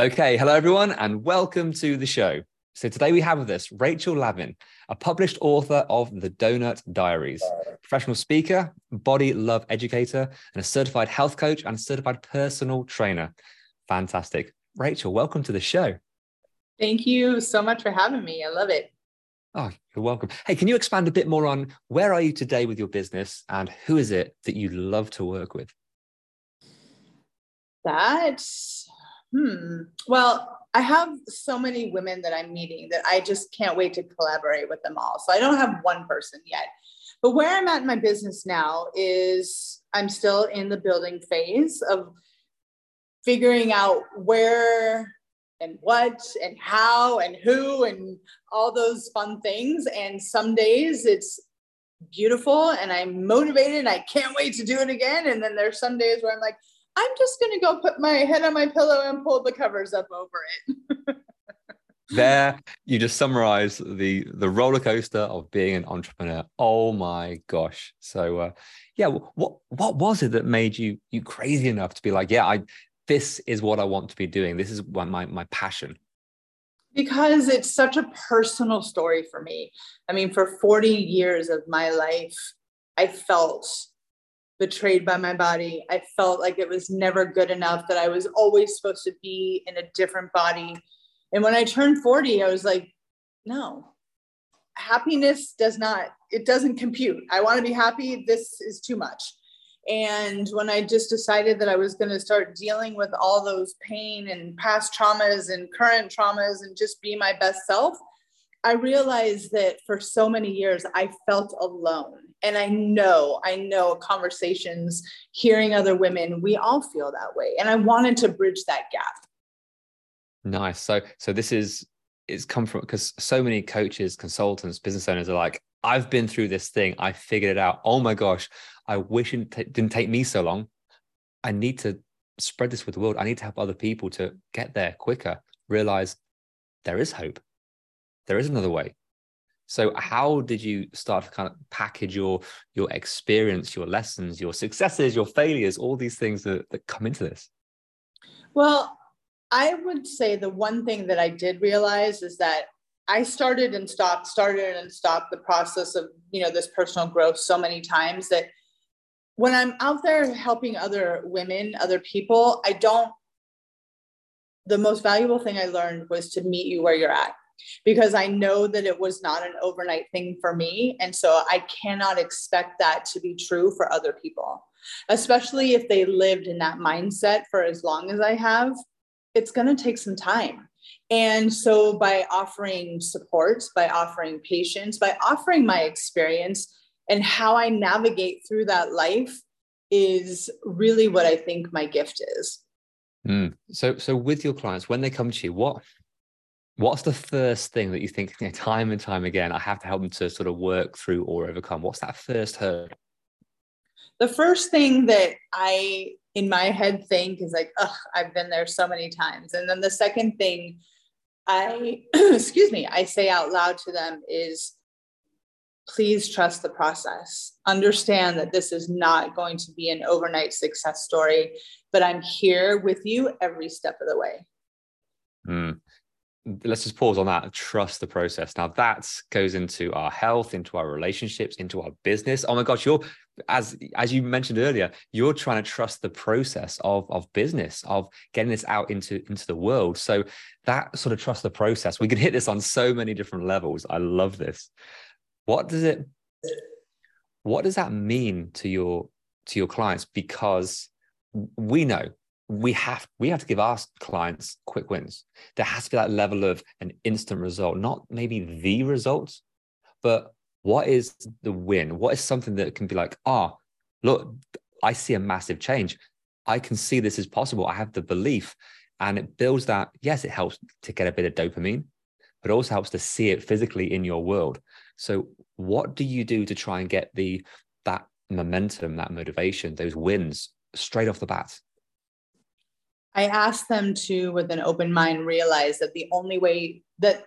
Okay, hello everyone, and welcome to the show. So today we have with us Rachel Lavin, a published author of The Doughnut Diaries, professional speaker, body love educator, and a certified health coach and certified personal trainer. Fantastic. Rachel, welcome to the show. Thank you so much for having me. I love it. Oh, you're welcome. Hey, can you expand a bit more on where are you today with your business and who is it that you love to work with? That's, hmm. Well, I have so many women that I'm meeting that I just can't wait to collaborate with them all. So I don't have one person yet. But where I'm at in my business now is I'm still in the building phase of figuring out where and what and how and who and all those fun things. And some days it's beautiful and I'm motivated and I can't wait to do it again. And then there's some days where I'm like, I'm just going to go put my head on my pillow and pull the covers up over it. there you just summarize the the roller coaster of being an entrepreneur oh my gosh so uh, yeah what what was it that made you you crazy enough to be like yeah i this is what i want to be doing this is what my my passion because it's such a personal story for me. I mean, for 40 years of my life, I felt betrayed by my body. I felt like it was never good enough, that I was always supposed to be in a different body. And when I turned 40, I was like, no, happiness does not, it doesn't compute. I want to be happy. This is too much. And when I just decided that I was going to start dealing with all those pain and past traumas and current traumas and just be my best self, I realized that for so many years I felt alone. And I know, I know conversations, hearing other women, we all feel that way. And I wanted to bridge that gap. nice. So so this is it's come from because so many coaches consultants business owners are like i've been through this thing. I figured it out. Oh my gosh. I wish it t- didn't take me so long. I need to spread this with the world. I need to help other people to get there quicker realize there is hope. There is another way so how did you start to kind of package your your experience your lessons your successes your failures all these things that, that come into this? Well, I would say the one thing that I did realize is that I started and stopped, started and stopped the process of, you know, this personal growth so many times that when I'm out there helping other women, other people, I don't, the most valuable thing I learned was to meet you where you're at because I know that it was not an overnight thing for me. And so I cannot expect that to be true for other people, especially if they lived in that mindset for as long as I have. It's going to take some time. And so by offering support, by offering patience, by offering my experience and how I navigate through that life is really what I think my gift is. Mm. So, so with your clients, when they come to you, what what's the first thing that you think you know, time and time again? I have to help them to sort of work through or overcome. What's that first hurdle? The first thing that I in my head think is like, oh, I've been there so many times. And then the second thing I, excuse me, I say out loud to them is, please trust the process. Understand that this is not going to be an overnight success story, but I'm here with you every step of the way. Mm. Let's just pause on that. Trust the process. Now that goes into our health, into our relationships, into our business. Oh my gosh, you're as as you mentioned earlier, you're trying to trust the process of of business of getting this out into into the world. So that sort of trust the process. We could hit this on so many different levels. I love this. What does it? What does that mean to your to your clients? Because we know we have we have to give our clients quick wins. There has to be that level of an instant result, not maybe the result, but what is the win? What is something that can be like, ah, oh, look, I see a massive change. I can see this is possible. I have the belief. And it builds that, yes, it helps to get a bit of dopamine, but also helps to see it physically in your world. So what do you do to try and get the that momentum, that motivation, those wins straight off the bat? I ask them to, with an open mind, realize that the only way that,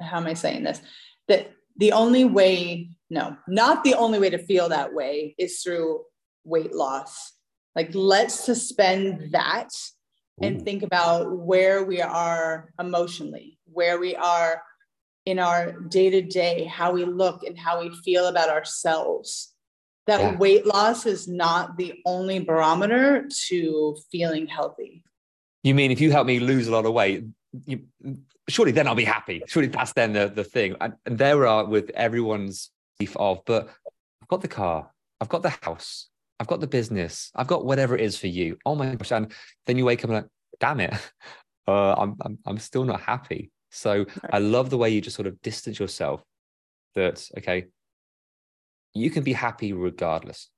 how am I saying this? That the only way, no, not the only way to feel that way is through weight loss. Like, let's suspend that and think about where we are emotionally, where we are in our day to day, how we look and how we feel about ourselves. That yeah. weight loss is not the only barometer to feeling healthy. You mean if you help me lose a lot of weight, you, surely then I'll be happy. Surely that's then the, the thing. And, and there we are with everyone's beef of, but I've got the car, I've got the house, I've got the business, I've got whatever it is for you. Oh my gosh. And then you wake up and like, damn it, uh, I'm, I'm, I'm still not happy. So I love the way you just sort of distance yourself that, okay, you can be happy regardless.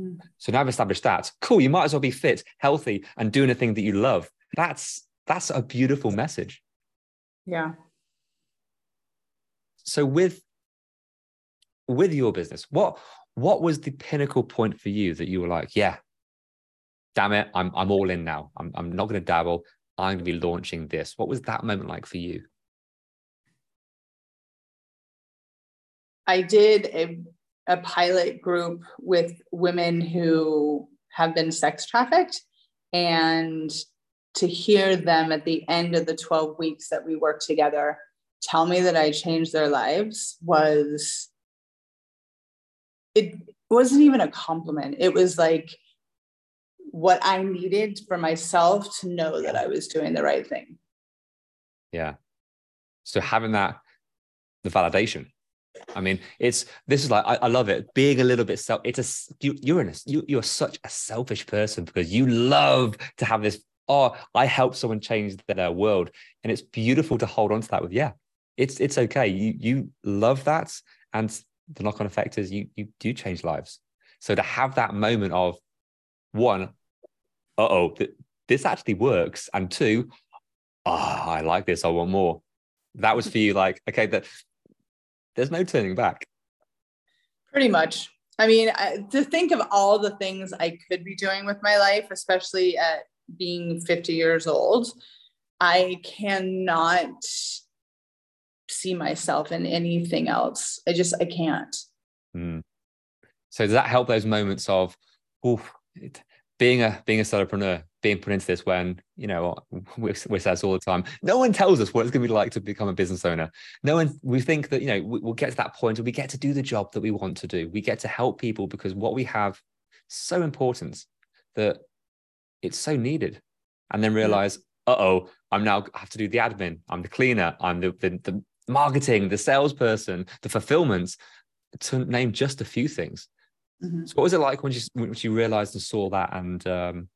Mm. So now I've established that. Cool. You might as well be fit, healthy, and doing a thing that you love. That's that's a beautiful message. Yeah. So with with your business, what what was the pinnacle point for you that you were like, yeah, damn it, I'm I'm all in now. I'm I'm not going to dabble. I'm going to be launching this. What was that moment like for you? I did a, a pilot group with women who have been sex trafficked and to hear them at the end of the 12 weeks that we worked together tell me that I changed their lives was it wasn't even a compliment. It was like what I needed for myself to know that I was doing the right thing. Yeah. So having that the validation. I mean, it's this is like I, I love it. Being a little bit self. It's a you, you're in a you you're such a selfish person because you love to have this oh, I helped someone change their world. And it's beautiful to hold on to that with, yeah, it's it's okay. You you love that. And the knock-on effect is you you do change lives. So to have that moment of one, uh-oh, th- this actually works. And two, two, oh, I like this. I want more. That was for you, like, okay, that there's no turning back. Pretty much. I mean, I, to think of all the things I could be doing with my life, especially at being 50 years old, I cannot see myself in anything else. I just, I can't. Mm. So does that help those moments of, oof, it, being a being a solopreneur, being put into this when you know we, we say this all the time. No one tells us what it's going to be like to become a business owner. No one. We think that you know we, we'll get to that point where we get to do the job that we want to do. We get to help people because what we have so important that it's so needed. And then realize, uh oh, I'm now I have to do the admin. I'm the cleaner. I'm the, the, the marketing, the salesperson, the fulfillment, to name just a few things. Mm-hmm. So, what was it like when you when you realized and saw that and um,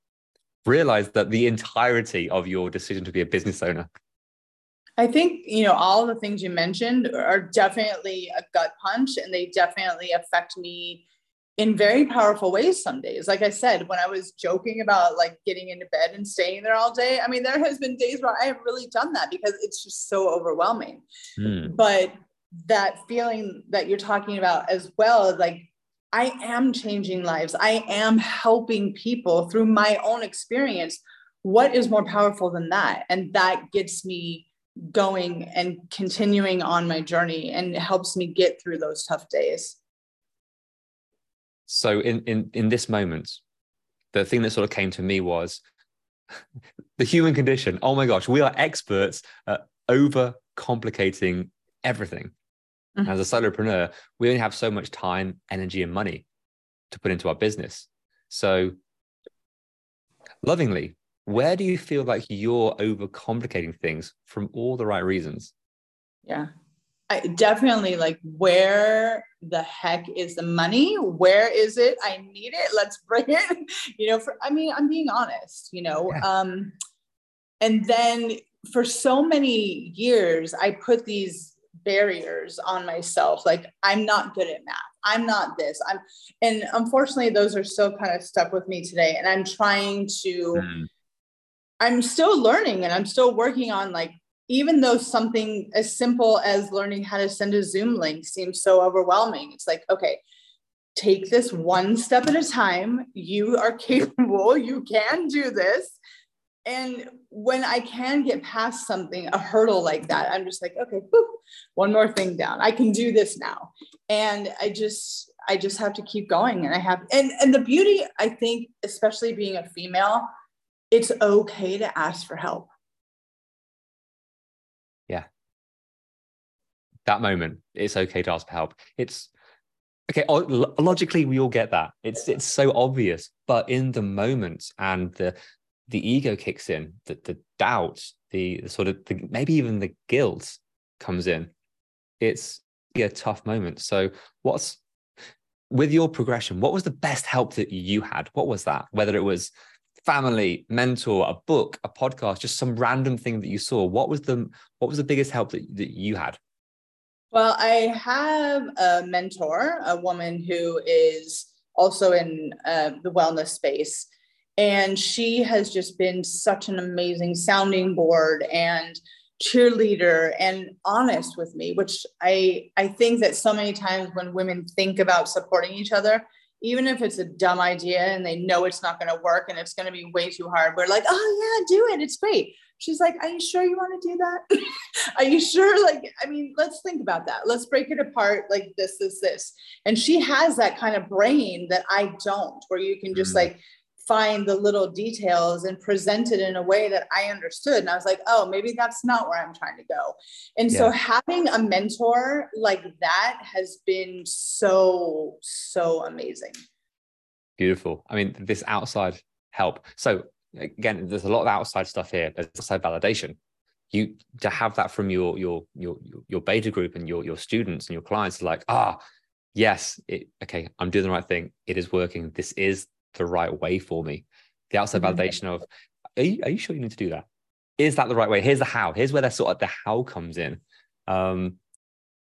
realized that the entirety of your decision to be a business owner? I think you know all the things you mentioned are definitely a gut punch, and they definitely affect me in very powerful ways some days. Like I said, when I was joking about like getting into bed and staying there all day, I mean, there has been days where I have really done that because it's just so overwhelming. Mm. But that feeling that you're talking about as well, like I am changing lives, I am helping people through my own experience. What is more powerful than that? And that gets me going and continuing on my journey and helps me get through those tough days. So in in in this moment, the thing that sort of came to me was the human condition. Oh my gosh, we are experts at over complicating everything. Mm-hmm. As a solopreneur, we only have so much time, energy, and money to put into our business. So, lovingly, where do you feel like you're overcomplicating things from all the right reasons? Yeah. I definitely like where the heck is the money? Where is it? I need it. Let's bring it. You know, for I mean, I'm being honest, you know. Yeah. Um and then for so many years I put these barriers on myself like I'm not good at math. I'm not this. I'm and unfortunately those are still kind of stuck with me today and I'm trying to mm. I'm still learning and I'm still working on like even though something as simple as learning how to send a Zoom link seems so overwhelming, it's like, okay, take this one step at a time. You are capable, you can do this. And when I can get past something, a hurdle like that, I'm just like, okay, one more thing down. I can do this now. And I just, I just have to keep going. And I have, and, and the beauty, I think, especially being a female, it's okay to ask for help Yeah. that moment it's okay to ask for help it's okay logically we all get that it's it's so obvious but in the moment and the the ego kicks in the, the doubt the, the sort of the, maybe even the guilt comes in. It's a tough moment. So what's with your progression what was the best help that you had? What was that? Whether it was family mentor a book a podcast just some random thing that you saw. What was the what was the biggest help that, that you had? Well, I have a mentor, a woman who is also in uh, the wellness space. And she has just been such an amazing sounding board and cheerleader and honest with me, which I, I think that so many times when women think about supporting each other, even if it's a dumb idea and they know it's not going to work and it's going to be way too hard, we're like, oh, yeah, do it. It's great. She's like, Are you sure you want to do that? Are you sure? Like, I mean, let's think about that. Let's break it apart like this, this, this. And she has that kind of brain that I don't, where you can just mm. like find the little details and present it in a way that I understood. And I was like, oh, maybe that's not where I'm trying to go. And yeah. so having a mentor like that has been so, so amazing. Beautiful. I mean, this outside help. So again, there's a lot of outside stuff here. There's outside validation. You to have that from your your your your beta group and your your students and your clients, like ah, yes, it, okay, I'm doing the right thing. It is working. This is the right way for me. The outside mm-hmm. validation of, are you, are you sure you need to do that? Is that the right way? Here's the how. Here's where the sort of the how comes in. Um,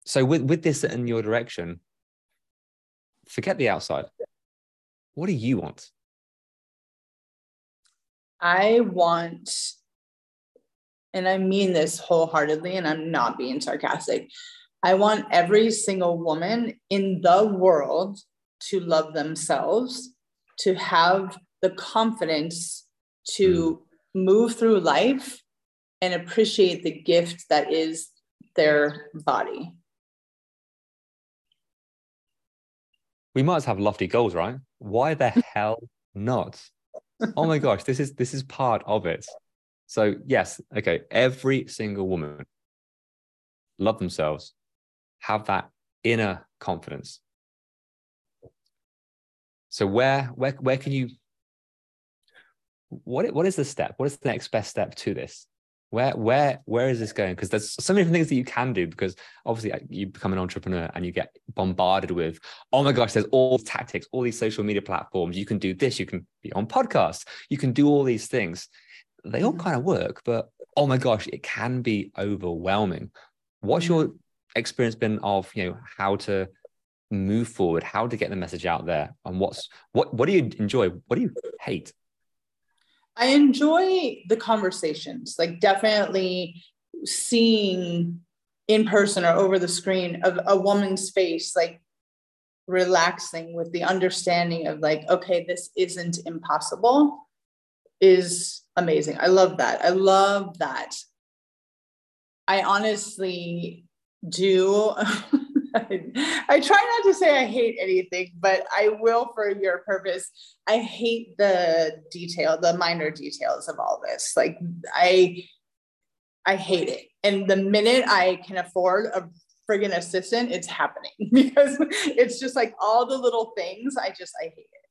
so with with this in your direction, forget the outside. What do you want? I want, and I mean this wholeheartedly, and I'm not being sarcastic. I want every single woman in the world to love themselves, to have the confidence to mm. move through life and appreciate the gift that is their body. We might have lofty goals, right? Why the hell not? oh my gosh, this is this is part of it. So yes, okay, every single woman love themselves, have that inner confidence. So where where where can you what what is the step? What is the next best step to this? where where where is this going because there's so many different things that you can do because obviously you become an entrepreneur and you get bombarded with oh my gosh there's all these tactics all these social media platforms you can do this you can be on podcasts you can do all these things they all mm-hmm. kind of work but oh my gosh it can be overwhelming what's mm-hmm. your experience been of you know how to move forward how to get the message out there and what's what what do you enjoy what do you hate I enjoy the conversations, like definitely seeing in person or over the screen of a woman's face, like relaxing with the understanding of like, okay, this isn't impossible is amazing. I love that. I love that. I honestly do I try not to say I hate anything, but I will for your purpose. I hate the detail, the minor details of all this. Like I I hate it. And the minute I can afford a friggin' assistant, it's happening because it's just like all the little things. I just I hate it.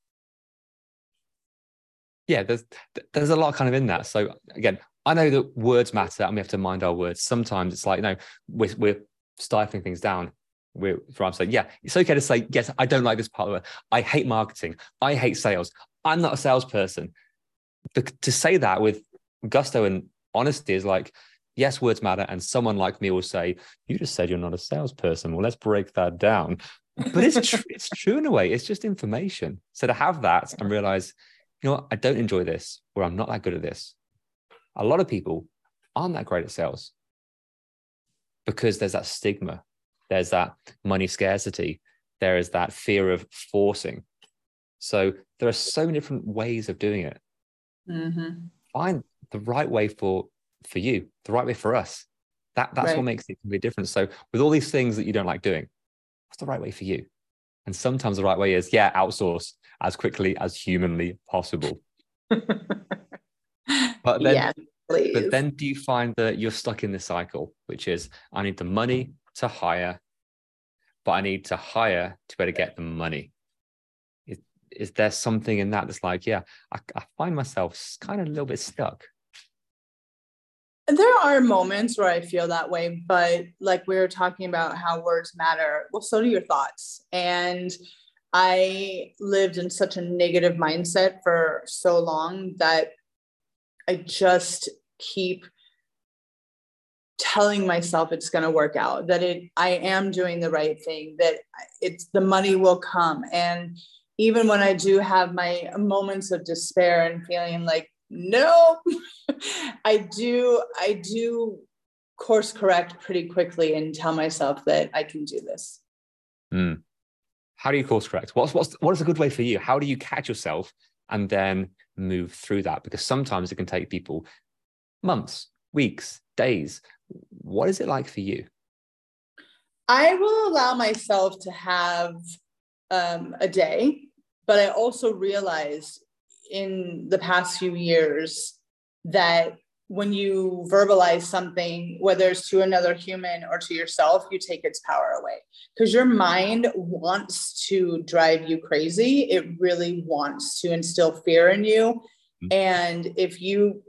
Yeah, there's there's a lot kind of in that. So again, I know that words matter and we have to mind our words. Sometimes it's like, you know, we're, we're stifling things down. We're from saying, yeah, it's okay to say, yes, I don't like this part of it. I hate marketing. I hate sales. I'm not a salesperson. But to say that with gusto and honesty is like, yes, words matter. And someone like me will say, you just said you're not a salesperson. Well, let's break that down. But it's true. it's true in a way. It's just information. So to have that and realize, you know what, I don't enjoy this, or I'm not that good at this. A lot of people aren't that great at sales because there's that stigma, there's that money scarcity, there is that fear of forcing. So there are so many different ways of doing it. Mm-hmm. Find the right way for for you, the right way for us. That that's right. what makes it be different. So with all these things that you don't like doing, what's the right way for you? And sometimes the right way is, yeah, outsource as quickly as humanly possible. but then, but then do you find that you're stuck in this cycle, which is I need the money to hire, but I need to hire to better get the money? Is, is there something in that that's like, yeah, I, I find myself kind of a little bit stuck? There are moments where I feel that way, but like we were talking about how words matter, well, so do your thoughts. And I lived in such a negative mindset for so long that I just keep telling myself it's going to work out that it I am doing the right thing that it's the money will come. And even when I do have my moments of despair and feeling like no i do i do course correct pretty quickly and tell myself that i can do this. Mm. how do you course correct? What's what's what is a good way for you? How do you catch yourself and then move through that? Because sometimes it can take people months weeks days what is it like for you i will allow myself to have um, a day but i also realize in the past few years that when you verbalize something, whether it's to another human or to yourself, you take its power away because your mind wants to drive you crazy. It really wants to instill fear in you. Mm-hmm. And if you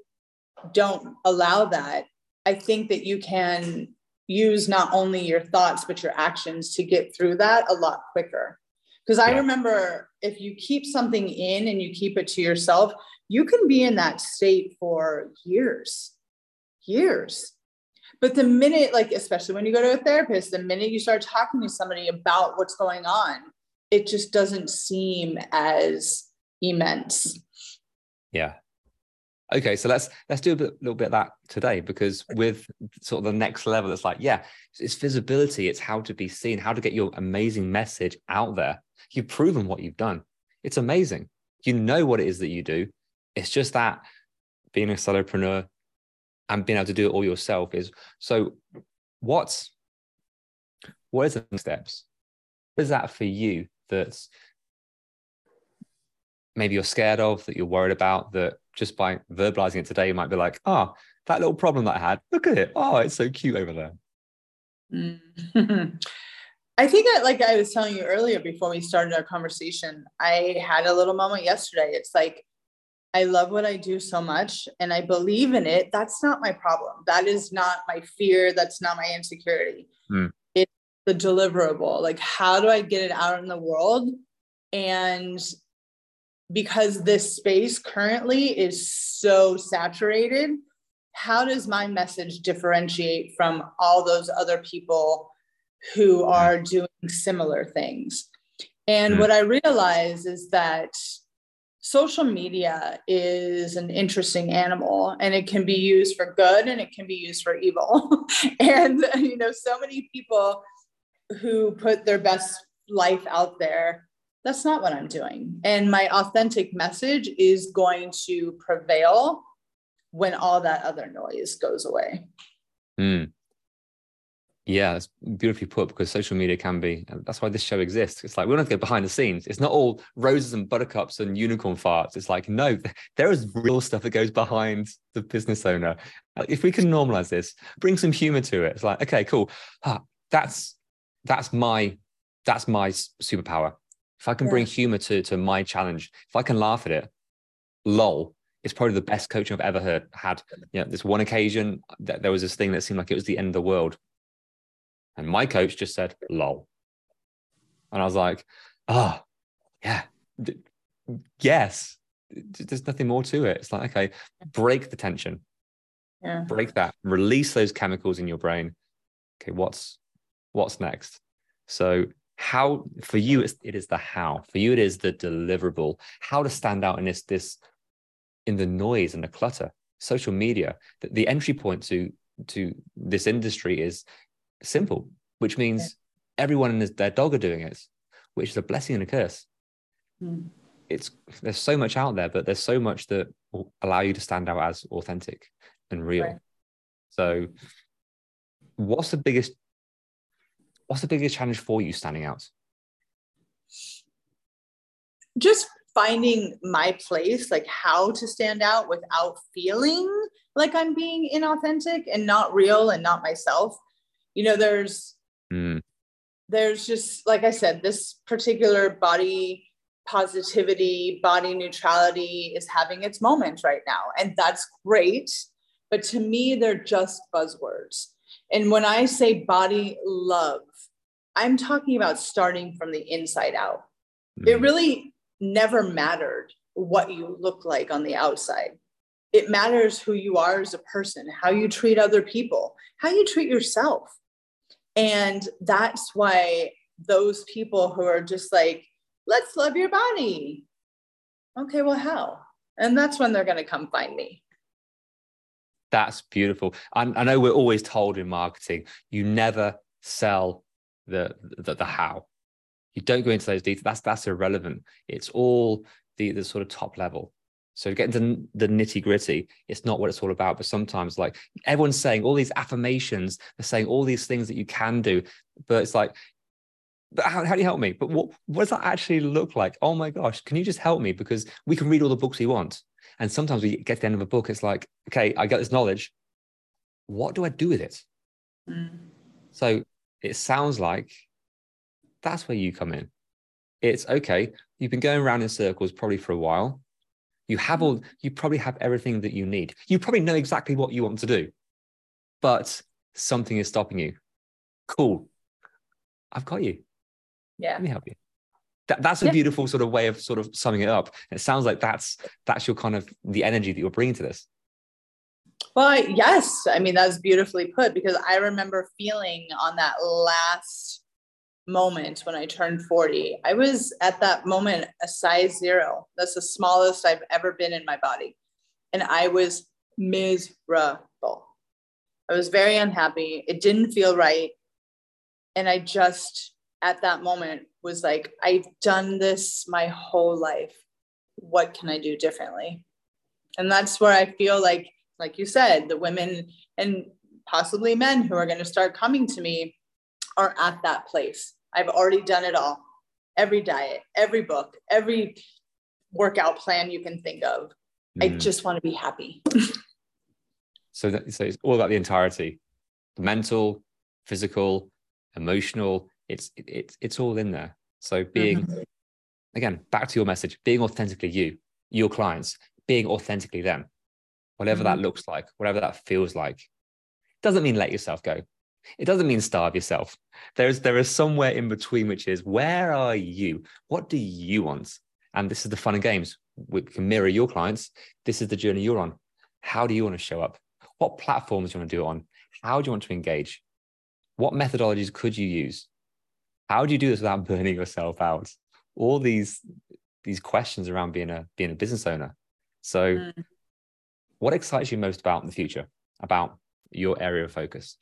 don't allow that, I think that you can use not only your thoughts, but your actions to get through that a lot quicker. Because I remember if you keep something in and you keep it to yourself, you can be in that state for years, years. But the minute, like, especially when you go to a therapist, the minute you start talking to somebody about what's going on, it just doesn't seem as immense. Yeah. Okay, so let's let's do a bit, little bit of that today because with sort of the next level, it's like, yeah, it's visibility, it's how to be seen, how to get your amazing message out there. You've proven what you've done. It's amazing. You know what it is that you do. It's just that being a solopreneur and being able to do it all yourself is so what's what is the steps? What is that for you that's maybe you're scared of, that you're worried about, that just by verbalizing it today, you might be like, oh, that little problem that I had, look at it. Oh, it's so cute over there. Mm-hmm. I think that, like I was telling you earlier before we started our conversation, I had a little moment yesterday. It's like, I love what I do so much and I believe in it. That's not my problem. That is not my fear. That's not my insecurity. Mm. It's the deliverable. Like, how do I get it out in the world? And because this space currently is so saturated, how does my message differentiate from all those other people? who are doing similar things. And mm. what I realize is that social media is an interesting animal and it can be used for good and it can be used for evil. and, you know, so many people who put their best life out there, that's not what I'm doing. And my authentic message is going to prevail when all that other noise goes away. Mm. Yeah, it's beautifully put because social media can be, that's why this show exists. It's like we don't have to go behind the scenes. It's not all roses and buttercups and unicorn farts. It's like, no, there is real stuff that goes behind the business owner. If we can normalize this, bring some humor to it. It's like, okay, cool. Ah, that's that's my that's my superpower. If I can yeah. bring humor to to my challenge, if I can laugh at it, lol, it's probably the best coaching I've ever heard had. You know, this one occasion that there was this thing that seemed like it was the end of the world. And my coach just said, lol. And I was like, oh, yeah, D- yes. There's nothing more to it. It's like, okay, break the tension. Yeah. Break that, release those chemicals in your brain. Okay, what's what's next? So how for you it's, it is the how for you it is the deliverable how to stand out in this this in the noise and the clutter social media the, the entry point to to this industry is simple which means yeah. everyone and their dog are doing it which is a blessing and a curse mm. it's there's so much out there but there's so much that will allow you to stand out as authentic and real right. so what's the biggest what's the biggest challenge for you standing out just finding my place, like how to stand out without feeling like I'm being inauthentic and not real and not myself. You know, there's mm. there's just like I said, this particular body positivity, body neutrality is having its moment right now. And that's great. But to me, they're just buzzwords. And when I say body love, I'm talking about starting from the inside out. Mm. It really never mattered what you look like on the outside. It matters who you are as a person, how you treat other people, how you treat yourself. And that's why those people who are just like, let's love your body. Okay, well, how? And that's when they're going to come find me. That's beautiful. I, I know we're always told in marketing, you never sell the, the, the how you don't go into those details. That's that's irrelevant. It's all the the sort of top level. So get into the nitty gritty. It's not what it's all about. But sometimes, like everyone's saying all these affirmations, they're saying all these things that you can do, but it's like, but how, how do you help me? But what what does that actually look like? Oh my gosh, can you just help me? Because we can read all the books we want, and sometimes we get to the end of a book. It's like, okay, I get this knowledge. What do I do with it? Mm. So it sounds like that's where you come in. It's okay. You've been going around in circles probably for a while. You have all, you probably have everything that you need. You probably know exactly what you want to do, but something is stopping you. Cool. I've got you. Yeah. Let me help you. That, that's a yeah. beautiful sort of way of sort of summing it up. It sounds like that's that's your kind of the energy that you're bringing to this. Well, yes. I mean, that's beautifully put because I remember feeling on that last moment when I turned 40. I was at that moment a size zero. That's the smallest I've ever been in my body. And I was miserable. I was very unhappy. It didn't feel right. And I just, at that moment, was like, I've done this my whole life. What can I do differently? And that's where I feel like, like you said, the women and possibly men who are going to start coming to me are at that place I've already done it all. Every diet, every book, every workout plan you can think of. Mm. I just want to be happy. so, that, so it's all about the entirety, the mental, physical, emotional. It's it's it's all in there. So being mm-hmm. again back to your message, being authentically you, your clients, being authentically them, whatever mm-hmm. that looks like, whatever that feels like, doesn't mean let yourself go. It doesn't mean starve yourself. There's there is somewhere in between, which is where are you? What do you want? And this is the fun and games. We can mirror your clients. This is the journey you're on. How do you want to show up? What platforms do you want to do it on? How do you want to engage? What methodologies could you use? How do you do this without burning yourself out? All these these questions around being a being a business owner. So, mm. What excites you most about the future? About your area of focus?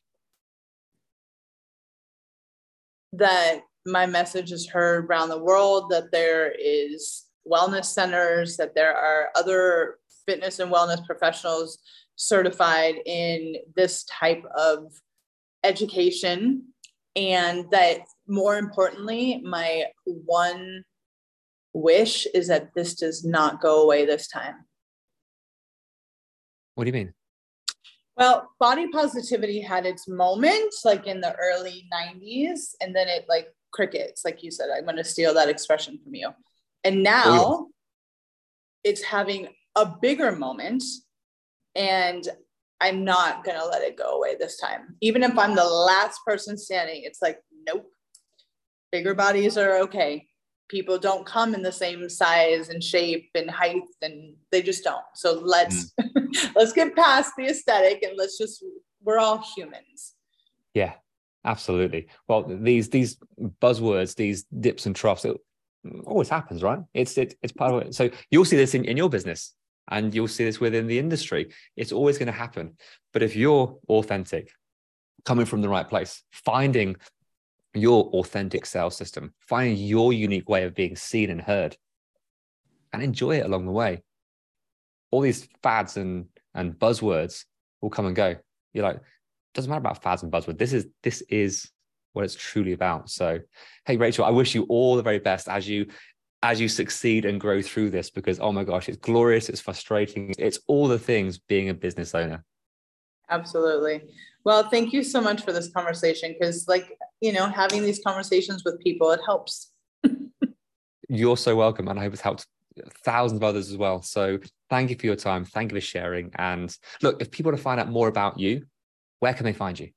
that my message is heard around the world, that there is wellness centers, that there are other fitness and wellness professionals certified in this type of education. And that more importantly, my one wish is that this does not go away this time. What do you mean? Well, body positivity had its moment like in the early 90s, and then it like crickets, like you said. I'm going to steal that expression from you. And now yeah. it's having a bigger moment, and I'm not going to let it go away this time. Even if I'm the last person standing, it's like, nope, bigger bodies are okay. People don't come in the same size and shape and height, and they just don't. So let's mm. let's get past the aesthetic and let's just we're all humans. Yeah, absolutely. Well, these these buzzwords, these dips and troughs, it always happens, right? It's it, it's part of it. So you'll see this in, in your business and you'll see this within the industry. It's always going to happen. But if you're authentic, coming from the right place, finding your authentic sales system, finding your unique way of being seen and heard, and enjoy it along the way. All these fads and and buzzwords will come and go. You're like, doesn't matter about fads and buzzwords. This is this is what it's truly about. So, hey Rachel, I wish you all the very best as you as you succeed and grow through this because oh my gosh, it's glorious, it's frustrating, it's all the things being a business owner. Absolutely. Well, thank you so much for this conversation because, like, you know, having these conversations with people, it helps. You're so welcome. And I hope it's helped thousands of others as well. So thank you for your time. Thank you for sharing. And look, if people want to find out more about you, where can they find you?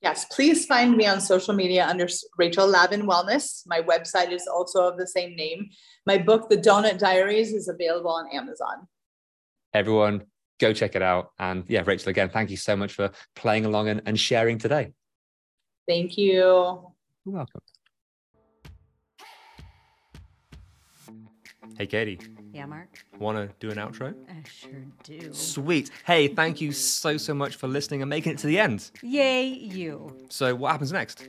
Yes, please find me on social media under Rachel Lavin Wellness. My website is also of the same name. My book, The Doughnut Diaries, is available on Amazon. Everyone, go check it out. And yeah, Rachel, again, thank you so much for playing along and, and sharing today. Thank you. You're welcome. Hey, Katie. Yeah, Mark. Want to do an outro? I sure do. Sweet. Hey, thank you so, so much for listening and making it to the end. Yay, you. So, what happens next?